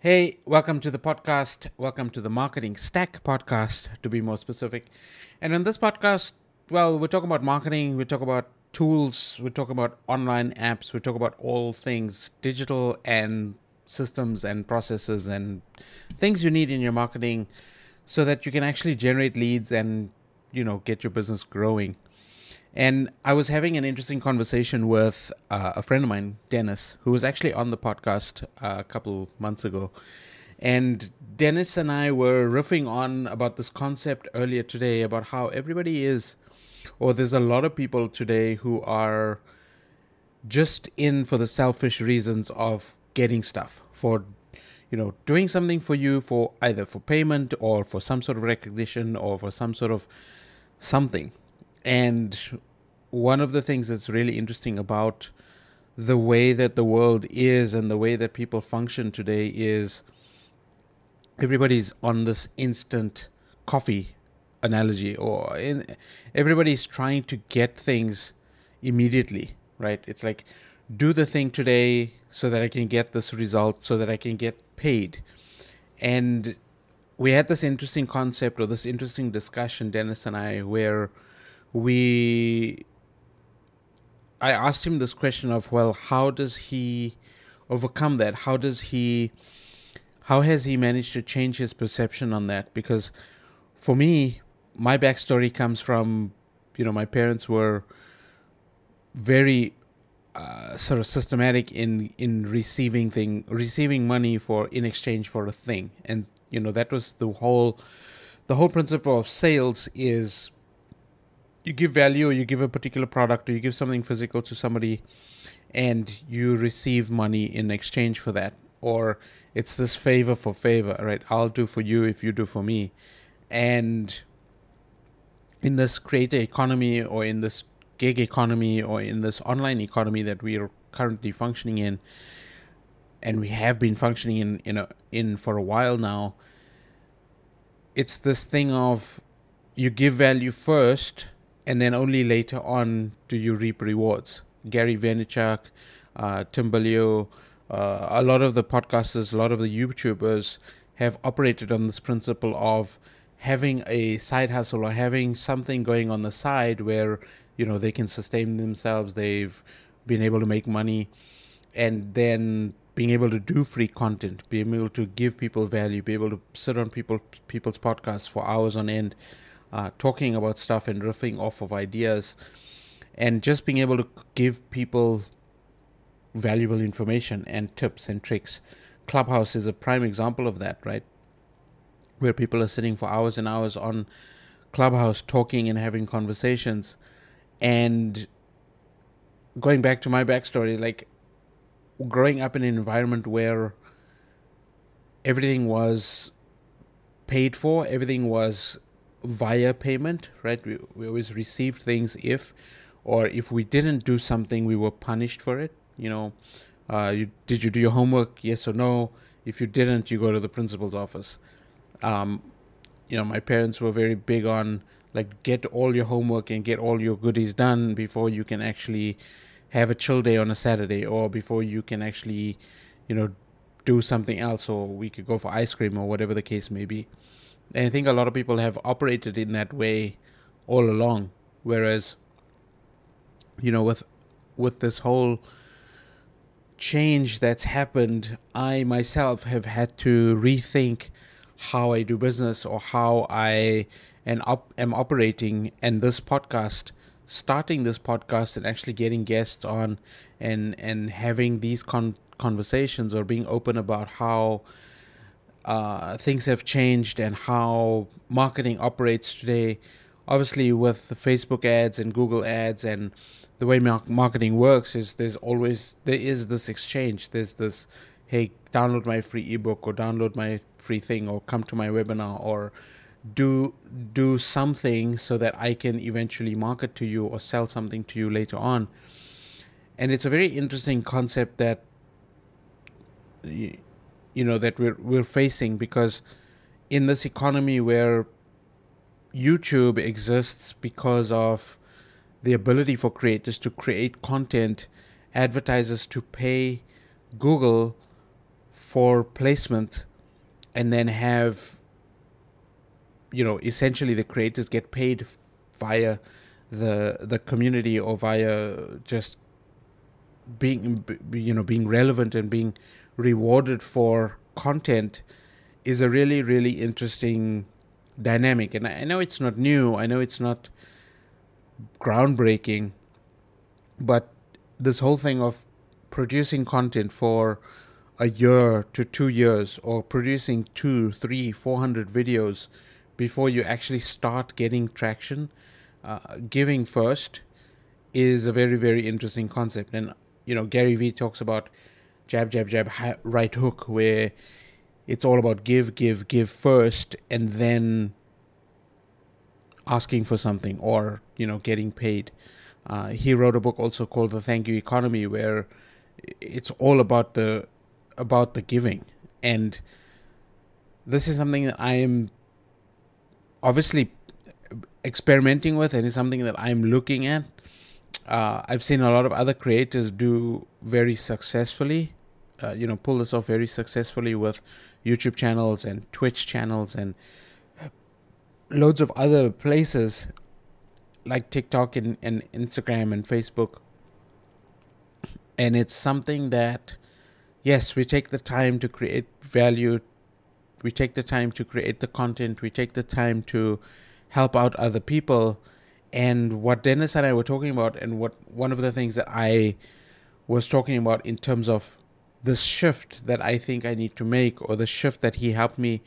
Hey, welcome to the podcast. Welcome to the Marketing Stack podcast, to be more specific. And in this podcast, well, we're talking about marketing, we talk about tools, we talk about online apps, we talk about all things digital and systems and processes and things you need in your marketing so that you can actually generate leads and, you know, get your business growing. And I was having an interesting conversation with uh, a friend of mine, Dennis, who was actually on the podcast uh, a couple months ago. And Dennis and I were riffing on about this concept earlier today about how everybody is, or there's a lot of people today who are just in for the selfish reasons of getting stuff, for you know, doing something for you for either for payment or for some sort of recognition or for some sort of something. And one of the things that's really interesting about the way that the world is and the way that people function today is everybody's on this instant coffee analogy or in, everybody's trying to get things immediately right? It's like do the thing today so that i can get this result so that i can get paid. And we had this interesting concept or this interesting discussion dennis and i where we I asked him this question of, well, how does he overcome that? How does he, how has he managed to change his perception on that? Because for me, my backstory comes from, you know, my parents were very uh, sort of systematic in in receiving thing, receiving money for in exchange for a thing, and you know that was the whole, the whole principle of sales is you give value or you give a particular product or you give something physical to somebody and you receive money in exchange for that or it's this favor for favor right? I'll do for you if you do for me. And in this creator economy or in this gig economy or in this online economy that we are currently functioning in and we have been functioning in in a, in for a while now it's this thing of you give value first and then only later on do you reap rewards. Gary Vaynerchuk, uh, Tim Bilyeu, uh, a lot of the podcasters, a lot of the YouTubers have operated on this principle of having a side hustle or having something going on the side where you know they can sustain themselves. They've been able to make money, and then being able to do free content, being able to give people value, be able to sit on people people's podcasts for hours on end uh, talking about stuff and riffing off of ideas and just being able to give people valuable information and tips and tricks. Clubhouse is a prime example of that, right? Where people are sitting for hours and hours on Clubhouse talking and having conversations. And going back to my backstory, like growing up in an environment where everything was paid for, everything was via payment, right? We, we always received things if, or if we didn't do something, we were punished for it. You know, uh, you did you do your homework? Yes or no. If you didn't, you go to the principal's office. Um, you know, my parents were very big on like get all your homework and get all your goodies done before you can actually have a chill day on a Saturday or before you can actually, you know, do something else or we could go for ice cream or whatever the case may be. And I think a lot of people have operated in that way all along. Whereas, you know, with with this whole change that's happened, I myself have had to rethink how I do business or how I am, op- am operating. And this podcast, starting this podcast and actually getting guests on and and having these con- conversations or being open about how uh, things have changed and how marketing operates today. Obviously, with the Facebook ads and Google ads and the way marketing works is there's always there is this exchange. There's this, hey, download my free ebook or download my free thing or come to my webinar or do do something so that I can eventually market to you or sell something to you later on. And it's a very interesting concept that you know that we're we're facing because in this economy where YouTube exists because of the ability for creators to create content, advertisers to pay Google for placement and then have you know essentially the creators get paid via the the community or via just being you know being relevant and being rewarded for content is a really really interesting dynamic. And I know it's not new. I know it's not groundbreaking. But this whole thing of producing content for a year to two years or producing two three four hundred videos before you actually start getting traction uh, giving first is a very very interesting concept. And you know gary vee talks about jab jab jab right hook where it's all about give give give first and then asking for something or you know getting paid. Uh, he wrote a book also called the thank you economy where it's all about the about the giving. And this is something that i am obviously experimenting with and it's something that I'm looking at. Uh, I've seen a lot of other creators do very successfully, uh, you know, pull this off very successfully with YouTube channels and Twitch channels and loads of other places like TikTok and, and Instagram and Facebook. And it's something that, yes, we take the time to create value. We take the time to create the content. We take the time to help out other people. And what Dennis and I were talking about, and what one of the things that I was talking about in terms of the shift that I think I need to make, or the shift that he helped me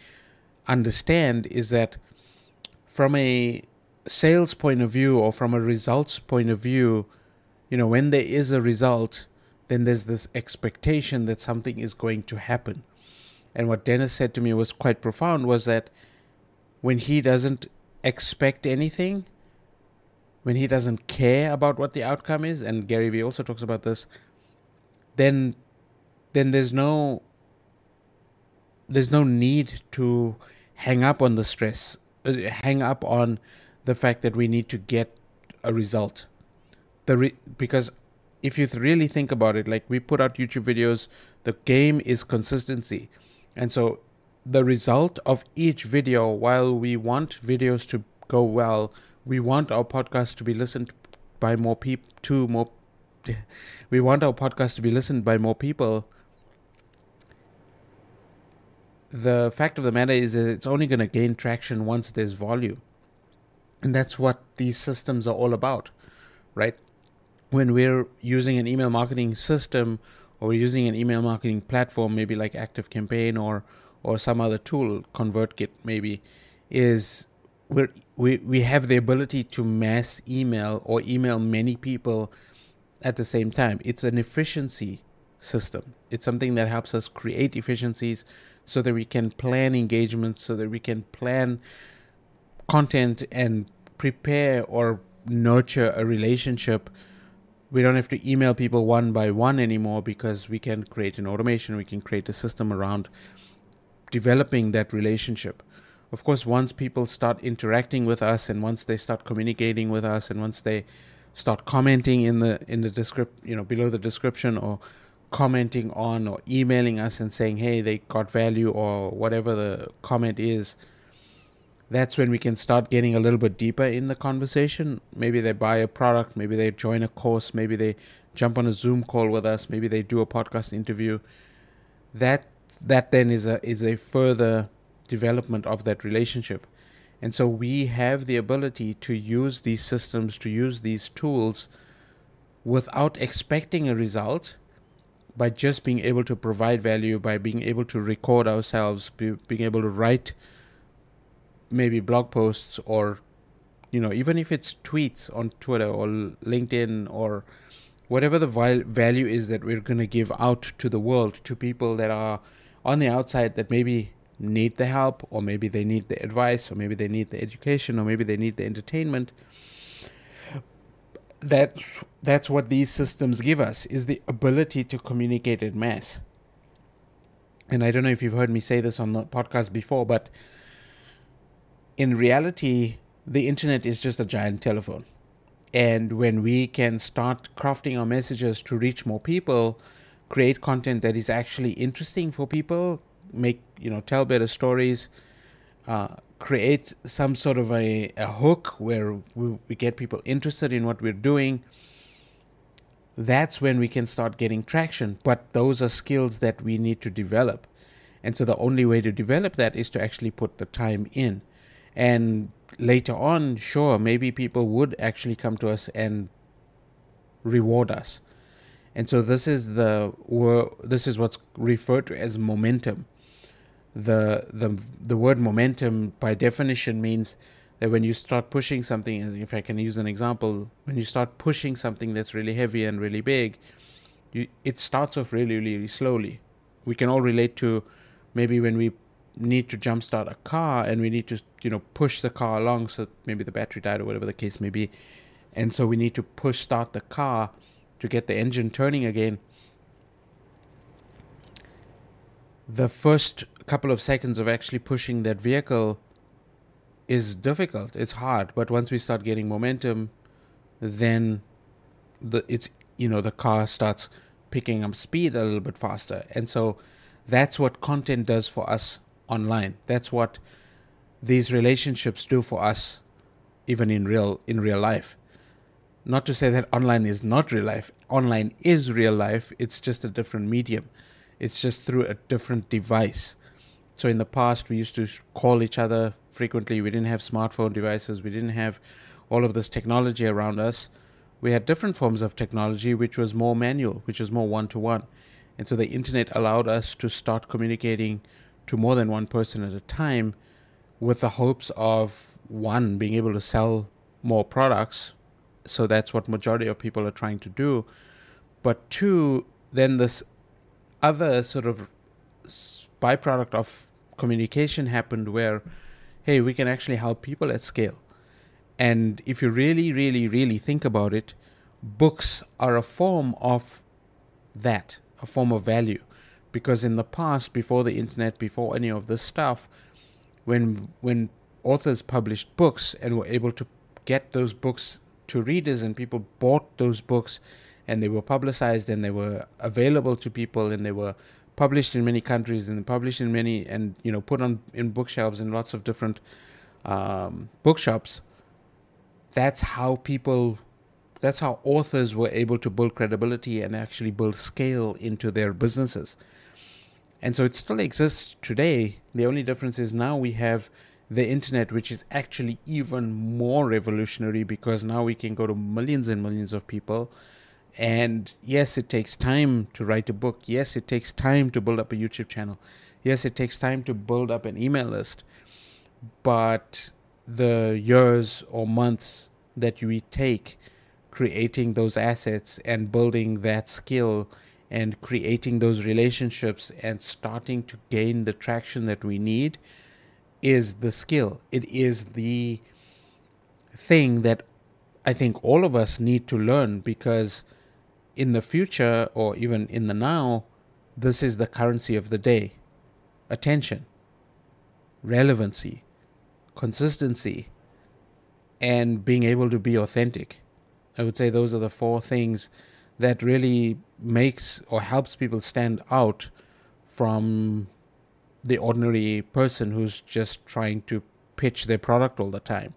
understand, is that from a sales point of view or from a results point of view, you know, when there is a result, then there's this expectation that something is going to happen. And what Dennis said to me was quite profound was that when he doesn't expect anything, when he doesn't care about what the outcome is, and Gary Vee also talks about this, then then there's no there's no need to hang up on the stress, uh, hang up on the fact that we need to get a result. The re- because if you really think about it, like we put out YouTube videos, the game is consistency, and so the result of each video, while we want videos to go well, we want our podcast to be listened by more people, to more, we want our podcast to be listened by more people. The fact of the matter is it's only going to gain traction once there's volume. And that's what these systems are all about, right? When we're using an email marketing system or using an email marketing platform, maybe like ActiveCampaign or or some other tool, ConvertKit maybe, is we we we have the ability to mass email or email many people at the same time. It's an efficiency system. It's something that helps us create efficiencies so that we can plan engagements, so that we can plan content and prepare or nurture a relationship. We don't have to email people one by one anymore because we can create an automation, we can create a system around developing that relationship. Of course, once people start interacting with us and once they start communicating with us and once they start commenting in the in the descript you know below the description or commenting on or emailing us and saying hey they got value or whatever the comment is that's when we can start getting a little bit deeper in the conversation maybe they buy a product maybe they join a course maybe they jump on a zoom call with us maybe they do a podcast interview that that then is a is a further development of that relationship. And so we have the ability to use these systems, to use these tools without expecting a result by just being able to provide value, by being able to record ourselves, be, being able to write maybe blog posts or, you know, even if it's tweets on Twitter or LinkedIn or whatever the value is that we're going to give out to the world, to people that are on the outside that maybe need the help, or maybe they need the advice, or maybe they need the education, or maybe they need the entertainment. That's that's what these systems give us is the ability to communicate in mass. And I don't know if you've heard me say this on the podcast before, but in reality, the internet is just a giant telephone. And when we can start crafting our messages to reach more people, create content that is actually interesting for people, make you know tell better stories, uh, create some sort of a, a hook where we, we get people interested in what we're doing. That's when we can start getting traction. But those are skills that we need to develop. And so the only way to develop that is to actually put the time in. And later on, sure, maybe people would actually come to us and reward us. And so this is the this is what's referred to as momentum. The the the word momentum by definition means that when you start pushing something, if I can use an example, when you start pushing something that's really heavy and really big, you, it starts off really, really slowly. We can all relate to maybe when we need to jumpstart a car and we need to you know push the car along so maybe the battery died or whatever the case may be and so we need to push start the car to get the engine turning again the first couple of seconds of actually pushing that vehicle is difficult it's hard but once we start getting momentum then the it's you know the car starts picking up speed a little bit faster and so that's what content does for us online. That's what these relationships do for us even in real in real life. Not to say that online is not real life. Online is real life. It's just a different medium. It's just through a different device. So in the past we used to call each other frequently. We didn't have smartphone devices. We didn't have all of this technology around us. We had different forms of technology which was more manual, which was more one to one. And so the internet allowed us to start communicating to more than one person at a time with the hopes of one being able to sell more products so that's what majority of people are trying to do but two then this other sort of byproduct of communication happened where hey we can actually help people at scale. And if you really really really think about it books are a form of that a form of value. Because in the past before the internet before any of this stuff when when authors published books and were able to get those books to readers and people bought those books and they were publicized and they were available to people and they were published in many countries and published in many and you know put on in bookshelves in lots of different um, bookshops that's how people that's how authors were able to build credibility and actually build scale into their businesses and so it still exists today. The only difference is now we have the internet, which is actually even more revolutionary because now we can go to millions and millions of people. And yes, it takes time to write a book. Yes, it takes time to build up a YouTube channel. Yes, it takes time to build up an email list. But the years or months that we take creating those assets and building that skill and creating those relationships and starting to gain the traction that we need is the skill. It is the thing that I think all of us need to learn because in the future or even in the now, this is the currency of the day attention, relevancy, consistency, and being able to be authentic. I would say those are the four things that really makes or helps people stand out from the ordinary person who's just trying to pitch their product all the time.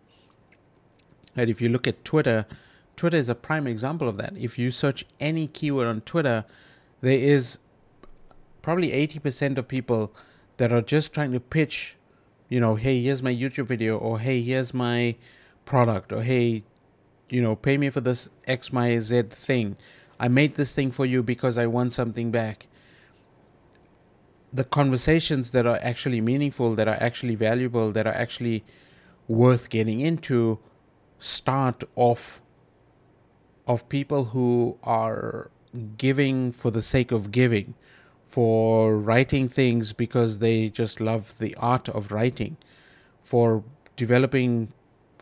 And if you look at Twitter, Twitter is a prime example of that. If you search any keyword on Twitter, there is probably 80% of people that are just trying to pitch, you know, hey, here's my YouTube video, or hey, here's my product, or hey, you know, pay me for this X, Y, Z thing. I made this thing for you because I want something back. The conversations that are actually meaningful, that are actually valuable, that are actually worth getting into start off of people who are giving for the sake of giving, for writing things because they just love the art of writing, for developing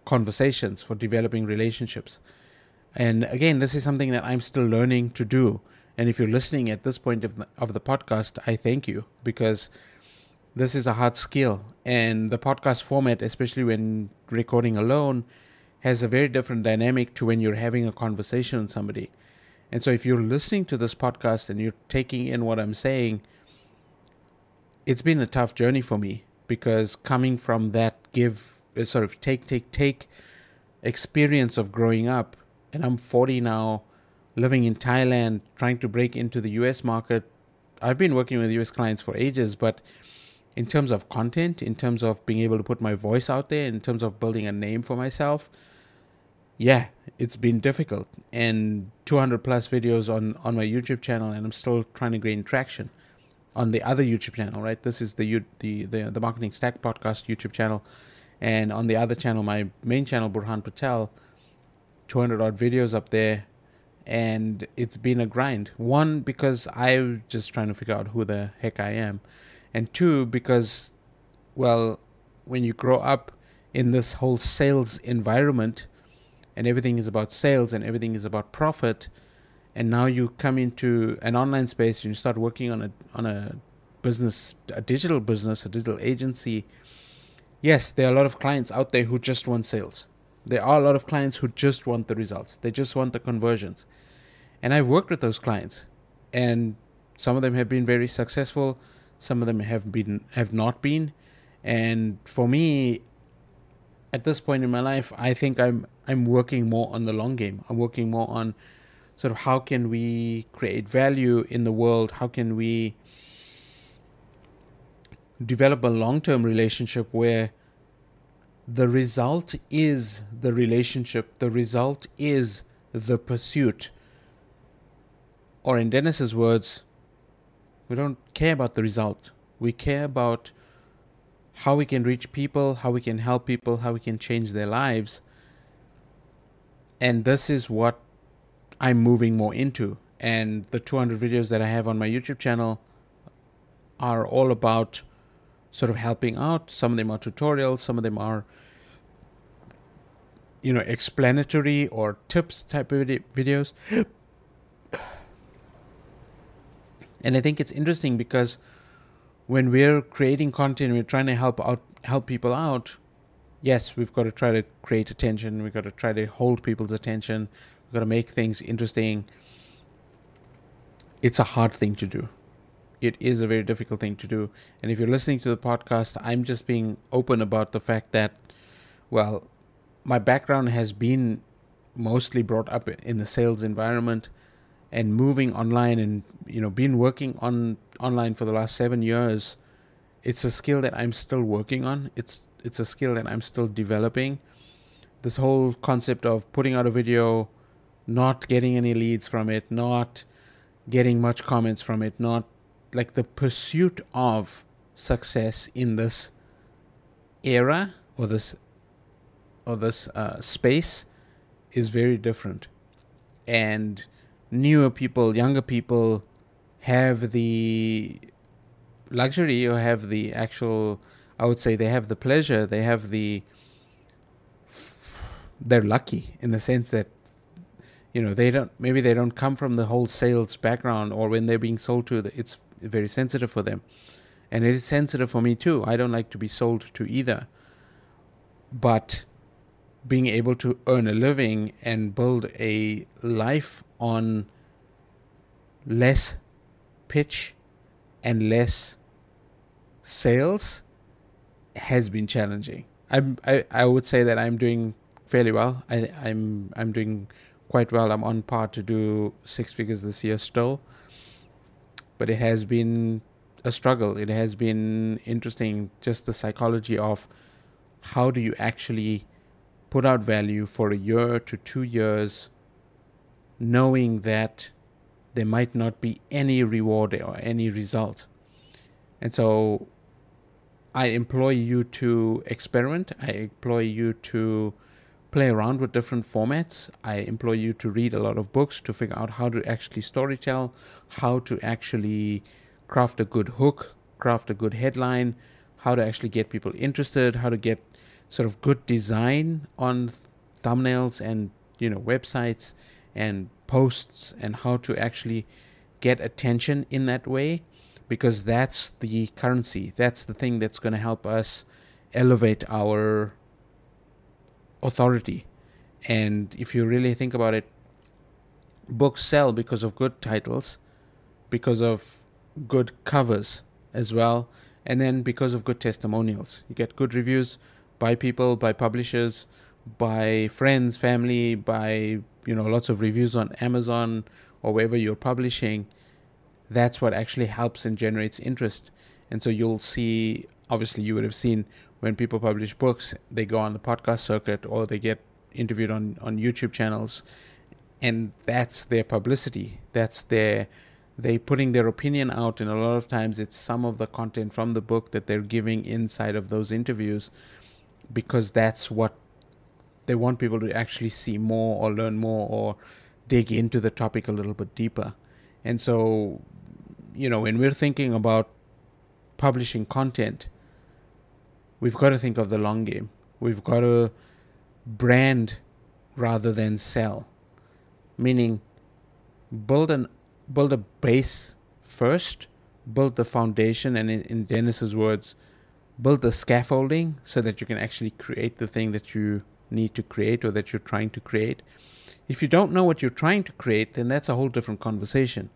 conversations, for developing relationships. And again, this is something that I'm still learning to do. And if you're listening at this point of the, of the podcast, I thank you because this is a hard skill. And the podcast format, especially when recording alone, has a very different dynamic to when you're having a conversation with somebody. And so if you're listening to this podcast and you're taking in what I'm saying, it's been a tough journey for me because coming from that give uh, sort of take take take experience of growing up and I'm 40 now living in Thailand trying to break into the US market I've been working with US clients for ages but in terms of content in terms of being able to put my voice out there in terms of building a name for myself yeah it's been difficult and 200 plus videos on on my YouTube channel and I'm still trying to gain traction on the other YouTube channel, right? This is the the the, the Marketing Stack podcast YouTube channel, and on the other channel, my main channel, Burhan Patel, 200 odd videos up there, and it's been a grind. One because I'm just trying to figure out who the heck I am, and two because, well, when you grow up in this whole sales environment, and everything is about sales and everything is about profit and now you come into an online space and you start working on a on a business a digital business a digital agency yes there are a lot of clients out there who just want sales. There are a lot of clients who just want the results. They just want the conversions. And i've worked with those clients and some of them have been very successful some of them have been have not been. And for me at this point in my life i think i'm i'm working more on the long game i'm working more on sort of how can we create value in the world? How can we develop a long term relationship where the result is the relationship, the result is the pursuit. Or, in Dennis's words, we don't care about the result. We care about how we can reach people, how we can help people, how we can change their lives. And this is what I'm moving more into. And the 200 videos that I have on my YouTube channel are all about sort of helping out. Some of them are tutorials, some of them are you know explanatory or tips type of videos. And I think it's interesting because when we're creating content, we're trying to help out help people out. Yes, we've got to try to create attention. We've got to try to hold people's attention We've got to make things interesting. It's a hard thing to do. It is a very difficult thing to do. And if you're listening to the podcast, I'm just being open about the fact that, well, my background has been mostly brought up in the sales environment and moving online and you know been working on online for the last 7 years it's a skill that I'm still working on. It's it's a skill that I'm still developing. This whole concept of putting out a video not getting any leads from it, not getting much comments from it, not like the pursuit of success in this era or this or this uh, space is very different, and newer people, younger people, have the luxury or have the actual. I would say they have the pleasure. They have the. They're lucky in the sense that you know they don't maybe they don't come from the whole sales background or when they're being sold to it's very sensitive for them and it is sensitive for me too i don't like to be sold to either but being able to earn a living and build a life on less pitch and less sales has been challenging I'm, I, I would say that I'm doing fairly well. I, I'm I'm doing quite well. I'm on par to do six figures this year still. But it has been a struggle. It has been interesting, just the psychology of how do you actually put out value for a year to two years, knowing that there might not be any reward or any result. And so I employ you to experiment, I employ you to play around with different formats. I employ you to read a lot of books to figure out how to actually storytell, how to actually craft a good hook, craft a good headline, how to actually get people interested, how to get sort of good design on thumbnails and you know websites and posts and how to actually get attention in that way because that's the currency that's the thing that's going to help us elevate our authority. And if you really think about it, books sell because of good titles, because of good covers as well, and then because of good testimonials. You get good reviews by people, by publishers, by friends, family, by you know lots of reviews on Amazon or wherever you're publishing. That's what actually helps and generates interest. And so you'll see, obviously, you would have seen when people publish books, they go on the podcast circuit or they get interviewed on, on YouTube channels, and that's their publicity. That's their they putting their opinion out, and a lot of times it's some of the content from the book that they're giving inside of those interviews, because that's what they want people to actually see more or learn more or dig into the topic a little bit deeper. And so, you know, when we're thinking about publishing content, we've got to think of the long game. We've got to brand rather than sell, meaning build an build a base first, build the foundation, and in, in Dennis's words, build the scaffolding so that you can actually create the thing that you need to create or that you're trying to create. If you don't know what you're trying to create, then that's a whole different conversation.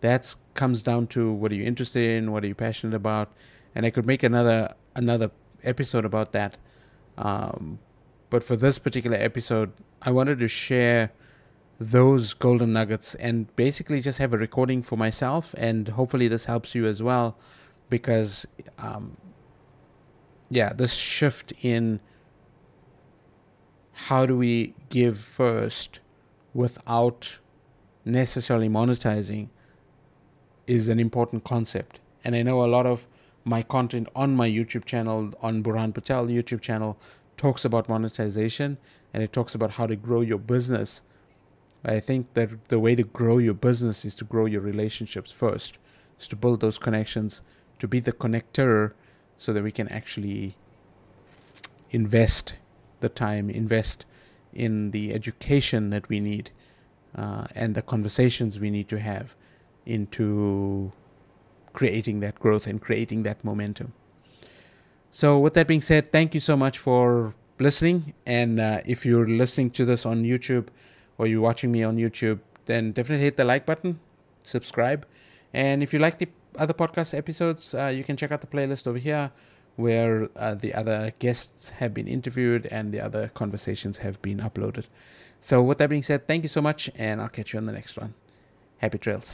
That comes down to what are you interested in, what are you passionate about, and I could make another another episode about that. Um, but for this particular episode, I wanted to share those golden nuggets and basically just have a recording for myself, and hopefully this helps you as well, because um, yeah, this shift in how do we give first without necessarily monetizing is an important concept. And I know a lot of my content on my YouTube channel, on Burhan Patel YouTube channel, talks about monetization and it talks about how to grow your business. I think that the way to grow your business is to grow your relationships first, is to build those connections, to be the connector so that we can actually invest the time, invest in the education that we need uh, and the conversations we need to have into creating that growth and creating that momentum. So, with that being said, thank you so much for listening. And uh, if you're listening to this on YouTube or you're watching me on YouTube, then definitely hit the like button, subscribe. And if you like the other podcast episodes, uh, you can check out the playlist over here where uh, the other guests have been interviewed and the other conversations have been uploaded. So, with that being said, thank you so much, and I'll catch you on the next one. Happy trails.